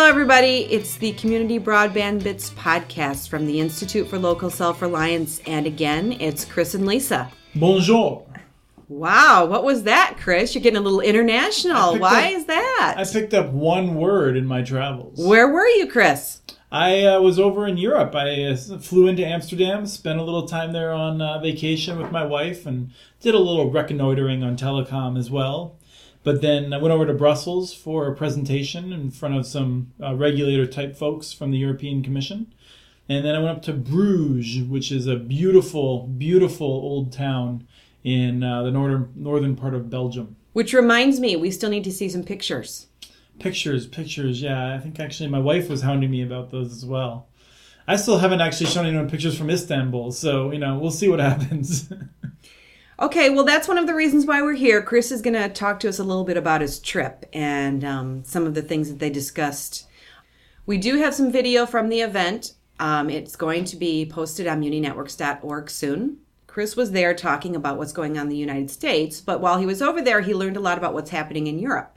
Hello, everybody. It's the Community Broadband Bits podcast from the Institute for Local Self Reliance. And again, it's Chris and Lisa. Bonjour. Wow, what was that, Chris? You're getting a little international. Why up- is that? I picked up one word in my travels. Where were you, Chris? I uh, was over in Europe. I uh, flew into Amsterdam, spent a little time there on uh, vacation with my wife, and did a little reconnoitering on telecom as well. But then I went over to Brussels for a presentation in front of some uh, regulator type folks from the European Commission. And then I went up to Bruges, which is a beautiful, beautiful old town in uh, the northern northern part of Belgium. Which reminds me, we still need to see some pictures. Pictures, pictures. Yeah, I think actually my wife was hounding me about those as well. I still haven't actually shown anyone pictures from Istanbul, so you know we'll see what happens. Okay, well, that's one of the reasons why we're here. Chris is going to talk to us a little bit about his trip and um, some of the things that they discussed. We do have some video from the event. Um, it's going to be posted on muninetworks.org soon. Chris was there talking about what's going on in the United States, but while he was over there, he learned a lot about what's happening in Europe.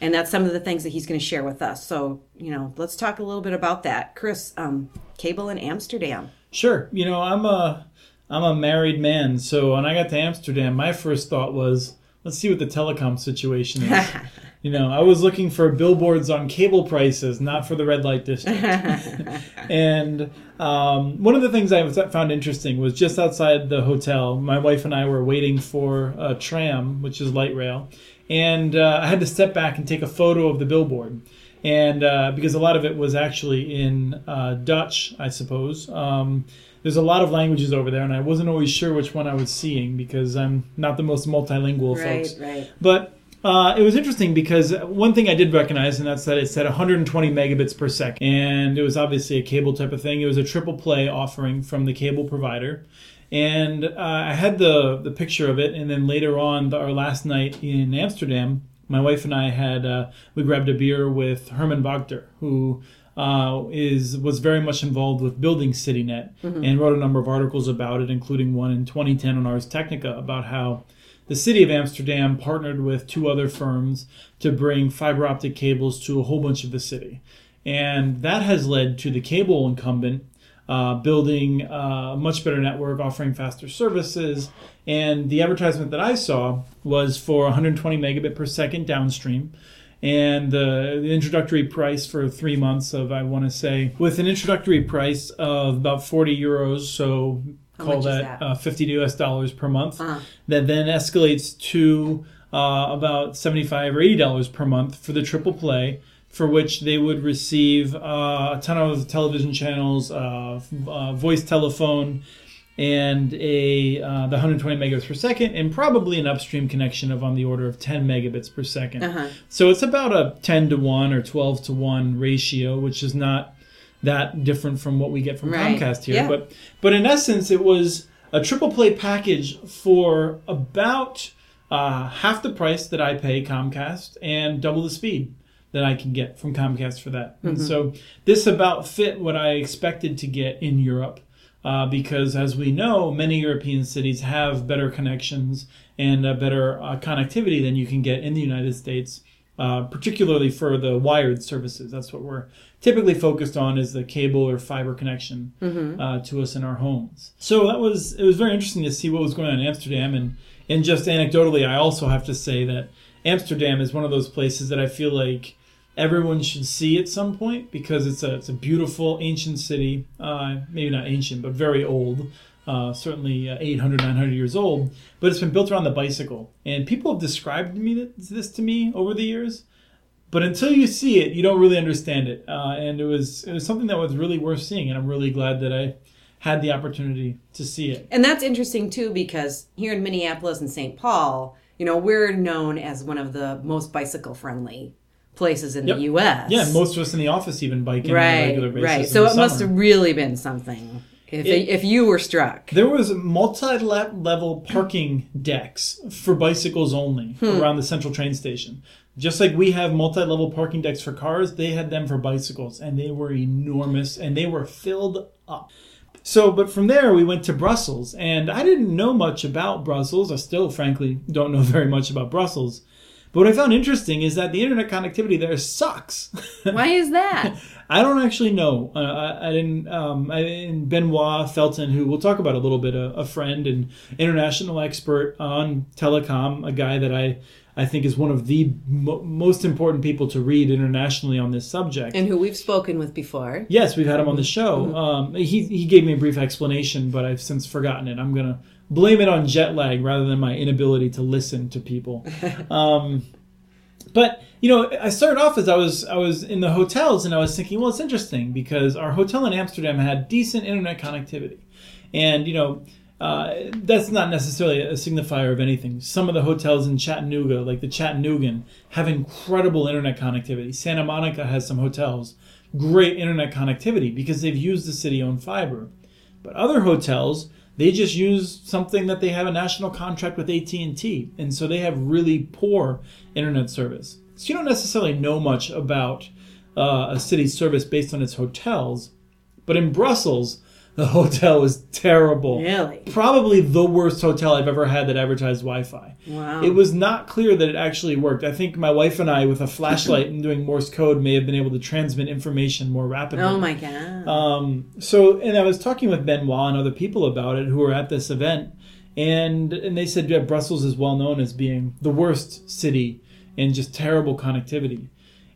And that's some of the things that he's going to share with us. So, you know, let's talk a little bit about that. Chris, um, cable in Amsterdam. sure, you know I'm a I'm a married man, so when I got to Amsterdam, my first thought was let's see what the telecom situation is. you know, I was looking for billboards on cable prices, not for the red light district. and um, one of the things I found interesting was just outside the hotel, my wife and I were waiting for a tram, which is light rail, and uh, I had to step back and take a photo of the billboard. And uh, because a lot of it was actually in uh, Dutch, I suppose. Um, there's a lot of languages over there, and I wasn't always sure which one I was seeing because I'm not the most multilingual, Right, folks. right. But uh, it was interesting because one thing I did recognize, and that's that it said 120 megabits per second, and it was obviously a cable type of thing. It was a triple play offering from the cable provider, and uh, I had the the picture of it. And then later on, the, our last night in Amsterdam, my wife and I had uh, we grabbed a beer with Herman Wagter, who uh, is was very much involved with building CityNet and wrote a number of articles about it, including one in 2010 on Ars Technica about how the city of Amsterdam partnered with two other firms to bring fiber optic cables to a whole bunch of the city. And that has led to the cable incumbent uh, building uh, a much better network, offering faster services. And the advertisement that I saw was for 120 megabit per second downstream. And the, the introductory price for three months of, I want to say, with an introductory price of about 40 euros, so How call that, that? Uh, 50 US dollars per month Uh-huh. that then escalates to uh, about 75 or 80 dollars per month for the triple play for which they would receive uh, a ton of television channels uh, uh, voice telephone and a uh, the 120 megabits per second and probably an upstream connection of on the order of 10 megabits per 2nd Uh-huh. so it's about a 10 to 1 or 12 to 1 ratio which is not that different from what we get from Right. Comcast here Yeah. but but in essence it was a triple play package for about uh, half the price that I pay Comcast and double the speed that I can get from Comcast for that. And so this about fit what I expected to get in Europe. Uh, because as we know, many European cities have better connections and uh, better uh, connectivity than you can get in the United States, uh, particularly for the wired services. That's what we're typically focused on is the cable or fiber connection uh, to us in our homes. So that was it was very interesting to see what was going on in Amsterdam, and and just anecdotally, I also have to say that Amsterdam is one of those places that I feel like everyone should see at some point because it's a it's a beautiful ancient city, uh, maybe not ancient but very old. Uh, certainly uh, 800 900 years old but it's been built around the bicycle and people have described me this, this to me over the years but until you see it, you don't really understand it. Uh, and it was it was something that was really worth seeing, and I'm really glad that I had the opportunity to see it. And that's interesting too because here in Minneapolis and St. Paul, you know, we're known as one of the most bicycle friendly places in Yep. the US. Yeah, most of us in the office even bike on a regular basis. right. So it must have really been something if It- if you were struck. There was multi-level parking decks for bicycles only Hmm. around the central train station. Just like we have multi-level parking decks for cars, they had them for bicycles, and they were enormous, and they were filled up. So, but from there we went to Brussels, and I didn't know much about Brussels. I still, frankly, don't know very much about Brussels. But what I found interesting is that the internet connectivity there sucks. Why is that? I don't actually know. Uh, I, I, didn't. Um, I, and Benoit Felten, who we'll talk about a little bit, a, a, friend and international expert on telecom, a guy that I I think is one of the mo- most important people to read internationally on this subject, and who we've spoken with before. Yes, we've had him on the show. Mm-hmm. Um, he he gave me a brief explanation, but I've since forgotten it. I'm gonna blame it on jet lag rather than my inability to listen to people. um, but you know, I started off as I was I was in the hotels and I was thinking, well, it's interesting because our hotel in Amsterdam had decent internet connectivity, and you know. Uh, that's not necessarily a signifier of anything. Some of the hotels in Chattanooga, like the Chattanoogan, have incredible internet connectivity. Santa Monica has some hotels, great internet connectivity because they've used the city-owned fiber. But other hotels, they just use something that they have a national contract with AT&T, and so they have really poor internet service. So you don't necessarily know much about uh, a city's service based on its hotels, but in Brussels, the hotel was terrible. Really? Probably the worst hotel I've ever had that advertised Wi-Fi. Wow. It was not clear that it actually worked. I think my wife and I, with a flashlight and doing Morse code, may have been able to transmit information more rapidly. Oh my god. Um, so, and I was talking with Benoit and other people about it who were at this event, and and they said yeah, Brussels is well known as being the worst city in just terrible connectivity.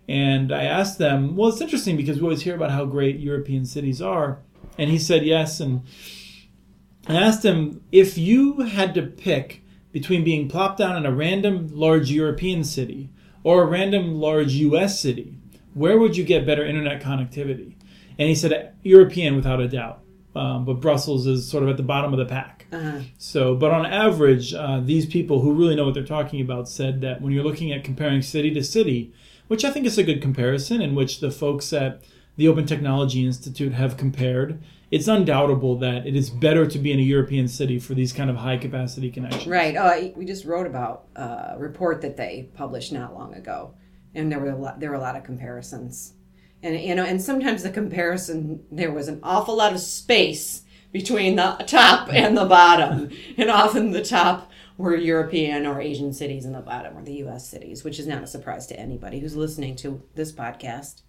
And I asked them, well, it's interesting because we always hear about how great European cities are and he said yes. And I asked him if you had to pick between being plopped down in a random large European city or a random large US city, where would you get better internet connectivity? And he said European without a doubt. Um, but Brussels is sort of at the bottom of the pack. Uh-huh. So, but on average, uh, these people who really know what they're talking about said that when you're looking at comparing city to city, which I think is a good comparison, in which the folks at the Open Technology Institute have compared, it's undoubtable that it is better to be in a European city for these kind of high capacity connections. Right. Uh, we just wrote about a report that they published not long ago, and there were a lot, there were a lot of comparisons, and you know, and sometimes the comparison there was an awful lot of space between the top and the bottom, and often the top were European or Asian cities, and the bottom were the U.S. cities, which is not a surprise to anybody who's listening to this podcast.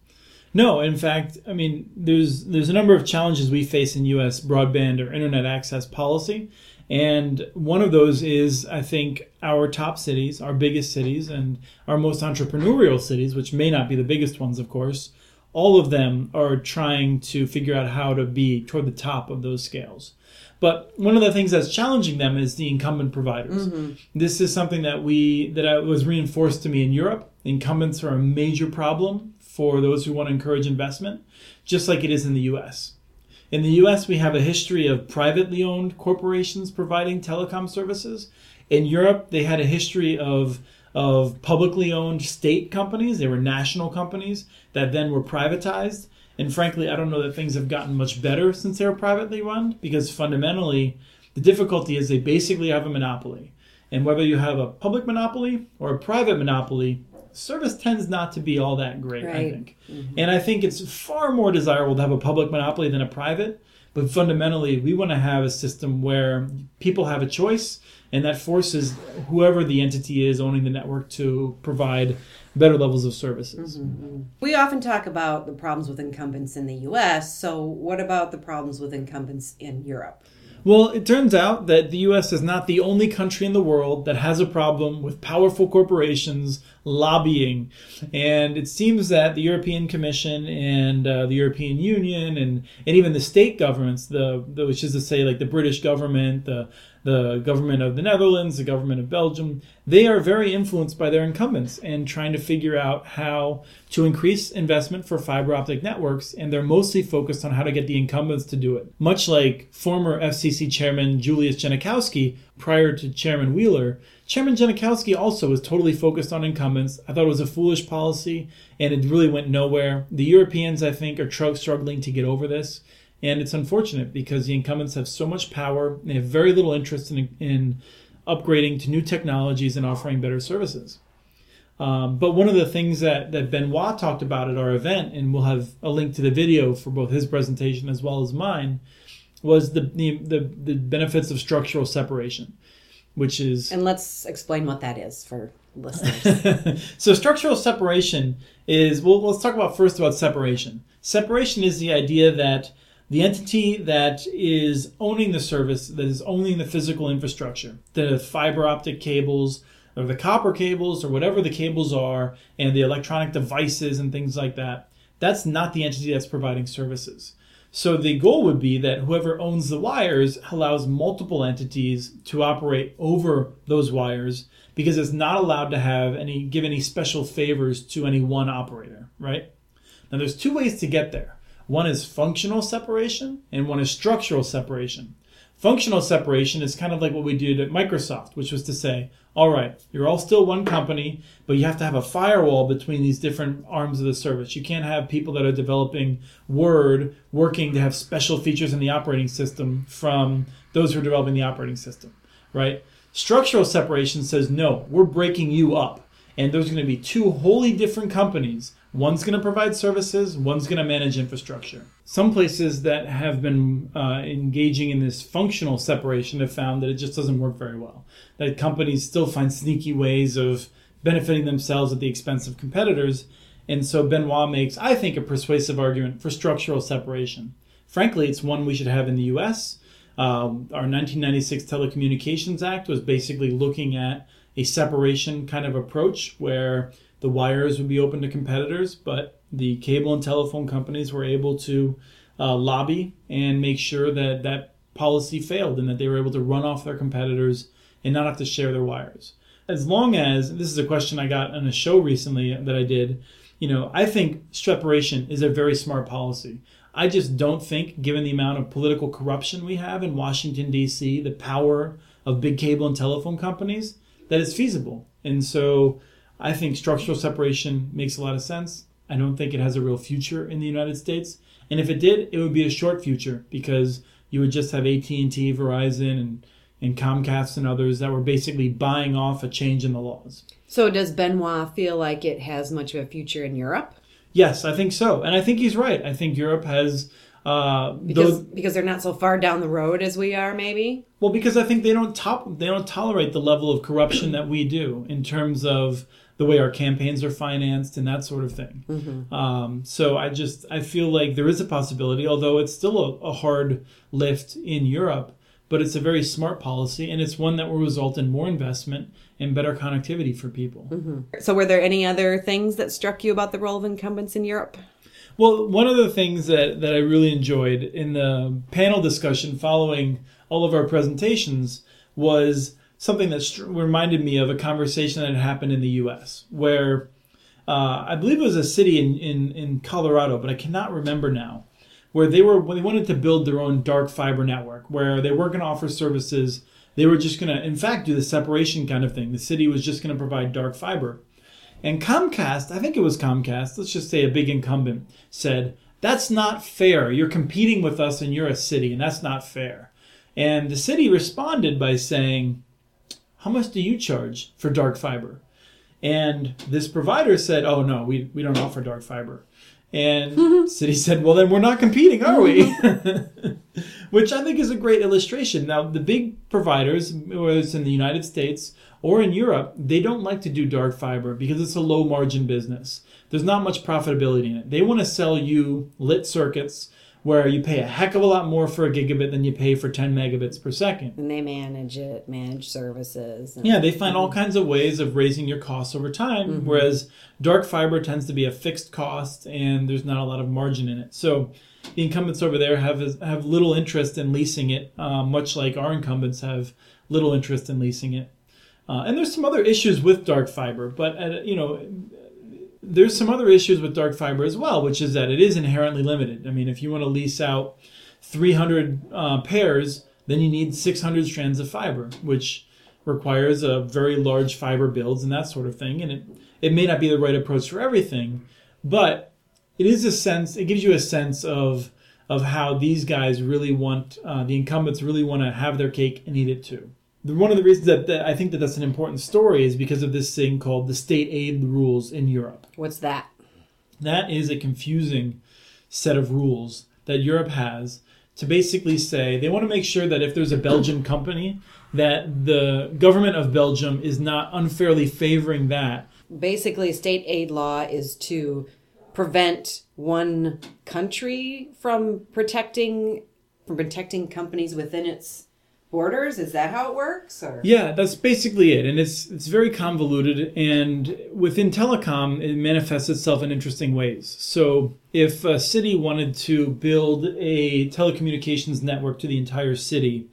No, in fact, I mean, there's there's a number of challenges we face in U.S. broadband or internet access policy, and one of those is, I think, our top cities, our biggest cities, and our most entrepreneurial cities, which may not be the biggest ones, of course. All of them are trying to figure out how to be toward the top of those scales. But one of the things that's challenging them is the incumbent providers. Mm-hmm. This is something that we that was reinforced to me in Europe. Incumbents are a major problem for those who want to encourage investment, just like it is in the US. In the US, we have a history of privately owned corporations providing telecom services. In Europe, they had a history of, of publicly owned state companies. They were national companies that then were privatized. And frankly, I don't know that things have gotten much better since they were privately run because fundamentally, the difficulty is they basically have a monopoly. And whether you have a public monopoly or a private monopoly, service tends not to be all that great, right. I think. Mm-hmm. And I think it's far more desirable to have a public monopoly than a private. But fundamentally, we want to have a system where people have a choice, and that forces whoever the entity is owning the network to provide better levels of services. Mm-hmm. mm-hmm. We often talk about the problems with incumbents in the US. So, what about the problems with incumbents in Europe? Well, it turns out that the US is not the only country in the world that has a problem with powerful corporations lobbying. And it seems that the European Commission and uh, the European Union and, and even the state governments, the, the which is to say like the British government, the the government of the Netherlands, the government of Belgium, they are very influenced by their incumbents and trying to figure out how to increase investment for fiber optic networks. And they're mostly focused on how to get the incumbents to do it. Much like former FCC chairman Julius Genachowski, prior to Chairman Wheeler, Chairman Genachowski also was totally focused on incumbents. I thought it was a foolish policy and it really went nowhere. The Europeans, I think, are tr- struggling to get over this. And it's unfortunate because the incumbents have so much power. They have very little interest in, in upgrading to new technologies and offering better services. Um, but one of the things that, that Benoit talked about at our event, and we'll have a link to the video for both his presentation as well as mine, was the, the, the, the benefits of structural separation. which is And let's explain what that is for listeners. so structural separation is well let's talk about first about separation separation is the idea that the entity that is owning the service that is owning the physical infrastructure the fiber optic cables or the copper cables or whatever the cables are and the electronic devices and things like that that's not the entity that's providing services so the goal would be that whoever owns the wires allows multiple entities to operate over those wires because it's not allowed to have any give any special favors to any one operator, right? Now there's two ways to get there. One is functional separation and one is structural separation. Functional separation is kind of like what we did at Microsoft, which was to say, all right, you're all still one company, but you have to have a firewall between these different arms of the service. You can't have people that are developing Word working to have special features in the operating system from those who are developing the operating system, right? Structural separation says, no, we're breaking you up. And there's going to be two wholly different companies. One's going to provide services, one's going to manage infrastructure. Some places that have been uh, engaging in this functional separation have found that it just doesn't work very well. That companies still find sneaky ways of benefiting themselves at the expense of competitors. And so Benoit makes, I think, a persuasive argument for structural separation. Frankly, it's one we should have in the US. Um, our 1996 Telecommunications Act was basically looking at a separation kind of approach where the wires would be open to competitors, but the cable and telephone companies were able to uh, lobby and make sure that that policy failed and that they were able to run off their competitors and not have to share their wires. As long as this is a question I got on a show recently that I did, you know, I think separation is a very smart policy. I just don't think, given the amount of political corruption we have in Washington, D.C., the power of big cable and telephone companies, that it's feasible. And so I think structural separation makes a lot of sense. I don't think it has a real future in the United States. And if it did, it would be a short future because you would just have AT&T, Verizon, and, and Comcast and others that were basically buying off a change in the laws. so does Benoit feel like it has much of a future in Europe? Yes, I think so, and I think he's right. I think Europe has uh, Because those, because they're not so far down the road as we are, maybe. well because I think they don't top they don't tolerate the level of corruption that we do in terms of the way our campaigns are financed and that sort of thing. Um, so I just I feel like there is a possibility, although it's still a, a hard lift in Europe. But it's a very smart policy, and it's one that will result in more investment and better connectivity for people. So were there any other things that struck you about the role of incumbents in Europe? Well, one of the things that, that I really enjoyed in the panel discussion following all of our presentations was something that reminded me of a conversation that had happened in the U.S., where uh, I believe it was a city in, in, in Colorado, but I cannot remember now, where they were they wanted to build their own dark fiber network, where they weren't going to offer services. They were just going to, in fact, do the separation kind of thing. The city was just going to provide dark fiber. And Comcast, I think it was Comcast, let's just say a big incumbent, said, That's not fair. You're competing with us and you're a city, and that's not fair. And the city responded by saying, How much do you charge for dark fiber? And this provider said, Oh, no, we, we don't offer dark fiber. And city said, Well, then we're not competing, are we? Which I think is a great illustration. Now, the big providers, whether it's in the United States or in Europe, they don't like to do dark fiber because it's a low margin business. There's not much profitability in it. They want to sell you lit circuits where you pay a heck of a lot more for a gigabit than you pay for 10 megabits per second. And they manage it, manage services. And, Yeah, they find all kinds of ways of raising your costs over time, whereas dark fiber tends to be a fixed cost and there's not a lot of margin in it. So the incumbents over there have have little interest in leasing it, uh, much like our incumbents have little interest in leasing it. Uh, and there's some other issues with dark fiber, but uh, you know, there's some other issues with dark fiber as well, which is that it is inherently limited. I mean, if you want to lease out 300 uh, pairs, then you need 600 strands of fiber, which requires a very large fiber builds and that sort of thing. And it, it may not be the right approach for everything, but it is a sense, it gives you a sense of, of how these guys really want, uh, the incumbents really want to have their cake and eat it too. The- One of the reasons that, that I think that that's an important story is because of this thing called the state aid rules in Europe. What's that? That is a confusing set of rules that Europe has to basically say they want to make sure that if there's a Belgian company, that the government of Belgium is not unfairly favoring that. Basically, state aid law is to prevent one country from protecting from protecting companies within its borders? Is that how it works or? Yeah that's basically it and it's it's very convoluted and within telecom it manifests itself in interesting ways. So if a city wanted to build a telecommunications network to the entire city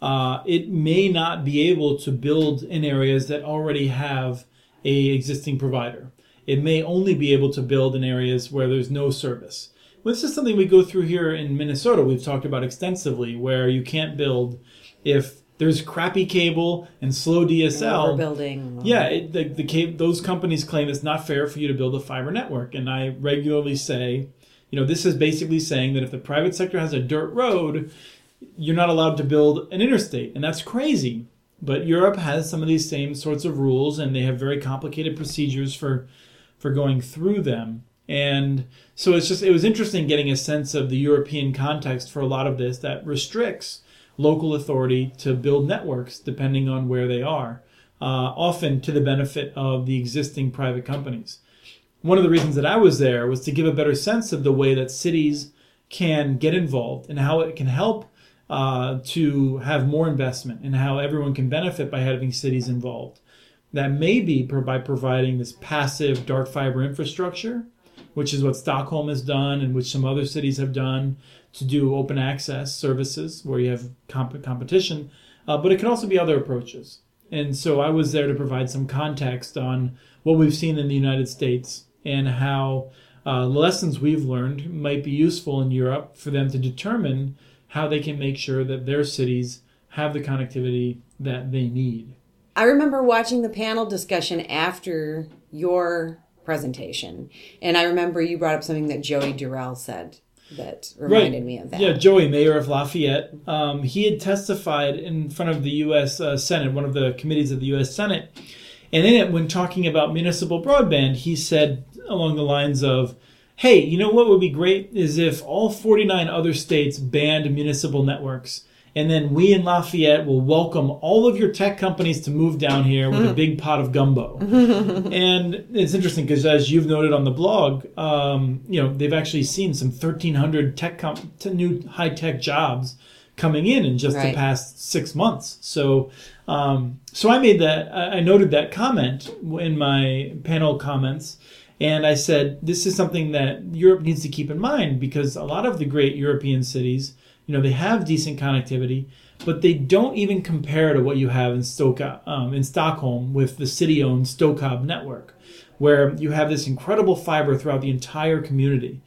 uh, it may not be able to build in areas that already have a existing provider. It may only be able to build in areas where there's no service. Well, this is something we go through here in Minnesota. We've talked about extensively, where you can't build if there's crappy cable and slow DSL. Overbuilding. Yeah, it, the, the those companies claim it's not fair for you to build a fiber network, and I regularly say, you know, this is basically saying that if the private sector has a dirt road, you're not allowed to build an interstate, and that's crazy. But Europe has some of these same sorts of rules, and they have very complicated procedures for for going through them. And so it's just it was interesting getting a sense of the European context for a lot of this that restricts local authority to build networks depending on where they are, uh, often to the benefit of the existing private companies. One of the reasons that I was there was to give a better sense of the way that cities can get involved and how it can help uh, to have more investment and how everyone can benefit by having cities involved. That may be by providing this passive dark fiber infrastructure, which is what Stockholm has done and which some other cities have done, to do open access services where you have comp- competition, uh, but it can also be other approaches. And so I was there to provide some context on what we've seen in the United States and how uh, lessons we've learned might be useful in Europe for them to determine how they can make sure that their cities have the connectivity that they need. I remember watching the panel discussion after your presentation, and I remember you brought up something that Joey Durel said that reminded right. me of that. Yeah, Joey, mayor of Lafayette, um, he had testified in front of the U.S. Uh, Senate, one of the committees of the U.S. Senate, and in it, when talking about municipal broadband, he said along the lines of, "Hey, you know what would be great is if all 49 other states banned municipal networks." And then we in Lafayette will welcome all of your tech companies to move down here with a big pot of gumbo. and it's interesting because, as you've noted on the blog, um, you know they've actually seen some 1,300 tech com- new high tech jobs coming in in just right. the past six months. So, um, so I made that. I noted that comment in my panel comments. And I said, this is something that Europe needs to keep in mind because a lot of the great European cities you know, they have decent connectivity, but they don't even compare to what you have in Stoka, um, in Stockholm with the city-owned Stokab network, where you have this incredible fiber throughout the entire community.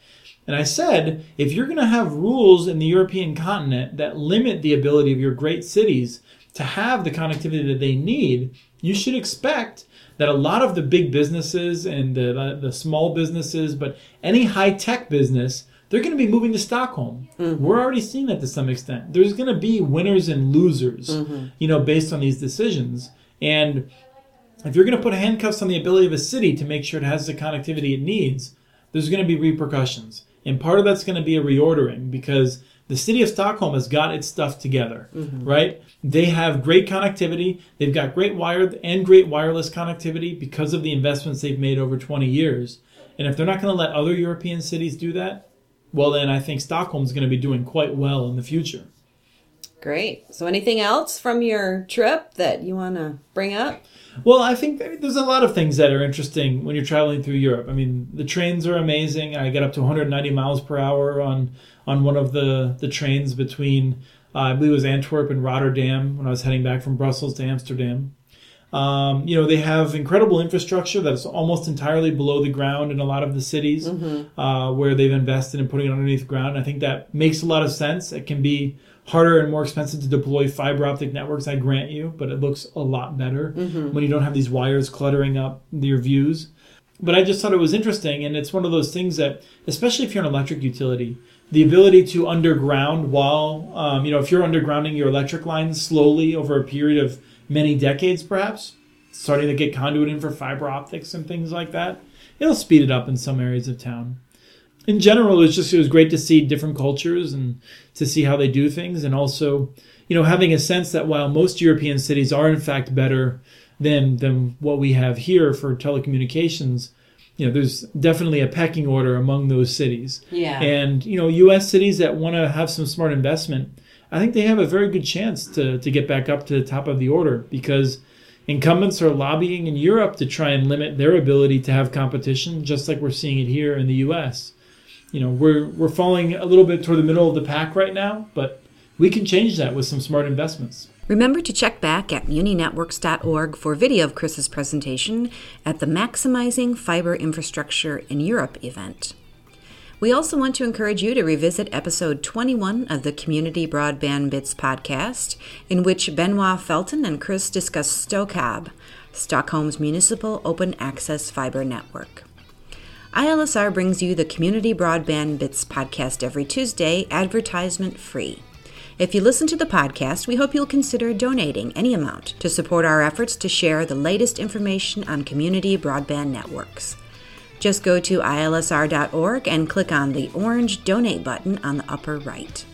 And I said, if you're going to have rules in the European continent that limit the ability of your great cities to have the connectivity that they need, you should expect that a lot of the big businesses and the, the small businesses, but any high tech business they're going to be moving to Stockholm. Mm-hmm. We're already seeing that to some extent. There's going to be winners and losers, mm-hmm. you know, based on these decisions. And if you're going to put handcuffs on the ability of a city to make sure it has the connectivity it needs, there's going to be repercussions. And part of that's going to be a reordering because the city of Stockholm has got its stuff together, mm-hmm. right? They have great connectivity. They've got great wired and great wireless connectivity because of the investments they've made over 20 years. And if they're not going to let other European cities do that, well, then I think Stockholm's going to be doing quite well in the future. Great. So, anything else from your trip that you want to bring up? Well, I think there's a lot of things that are interesting when you're traveling through Europe. I mean, the trains are amazing. I get up to 190 miles per hour on on one of the the trains between uh, I believe it was Antwerp and Rotterdam when I was heading back from Brussels to Amsterdam. Um, you know, they have incredible infrastructure that's almost entirely below the ground in a lot of the cities mm-hmm. uh, where they've invested in putting it underneath the ground. I think that makes a lot of sense. It can be harder and more expensive to deploy fiber optic networks, I grant you, but it looks a lot better mm-hmm. when you don't have these wires cluttering up your views. But I just thought it was interesting, and it's one of those things that, especially if you're an electric utility, the ability to underground while, um, you know, if you're undergrounding your electric lines slowly over a period of many decades, perhaps, starting to get conduit in for fiber optics and things like that. It'll speed it up in some areas of town. in general, it was just it was great to see different cultures and to see how they do things, and also, you know, having a sense that while most European cities are in fact better than than what we have here for telecommunications, you know, there's definitely a pecking order among those cities. Yeah. And you know, U.S. cities that want to have some smart investment, I think they have a very good chance to to get back up to the top of the order because incumbents are lobbying in Europe to try and limit their ability to have competition, just like we're seeing it here in the U.S you know we're we're falling a little bit toward the middle of the pack right now, but we can change that with some smart investments. Remember to check back at muninetworks.org for video of Chris's presentation at the Maximizing Fiber Infrastructure in Europe event. We also want to encourage you to revisit episode 21 of the Community Broadband Bits podcast, in which Benoit Felten and Chris discuss Stokab, Stockholm's municipal open access fiber network. ILSR brings you the Community Broadband Bits podcast every Tuesday, advertisement free. If you listen to the podcast, we hope you'll consider donating any amount to support our efforts to share the latest information on community broadband networks. Just go to ilsr.org and click on the orange donate button on the upper right.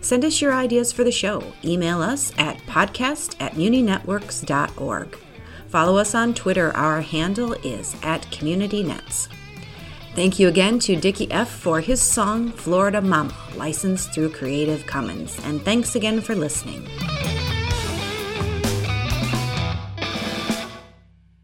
Send us your ideas for the show. Email us at podcast at muninetworks.org. Follow us on Twitter. Our handle is at CommunityNets. Thank you again to Dickie F for his song Florida Mama, licensed through Creative Commons. And thanks again for listening.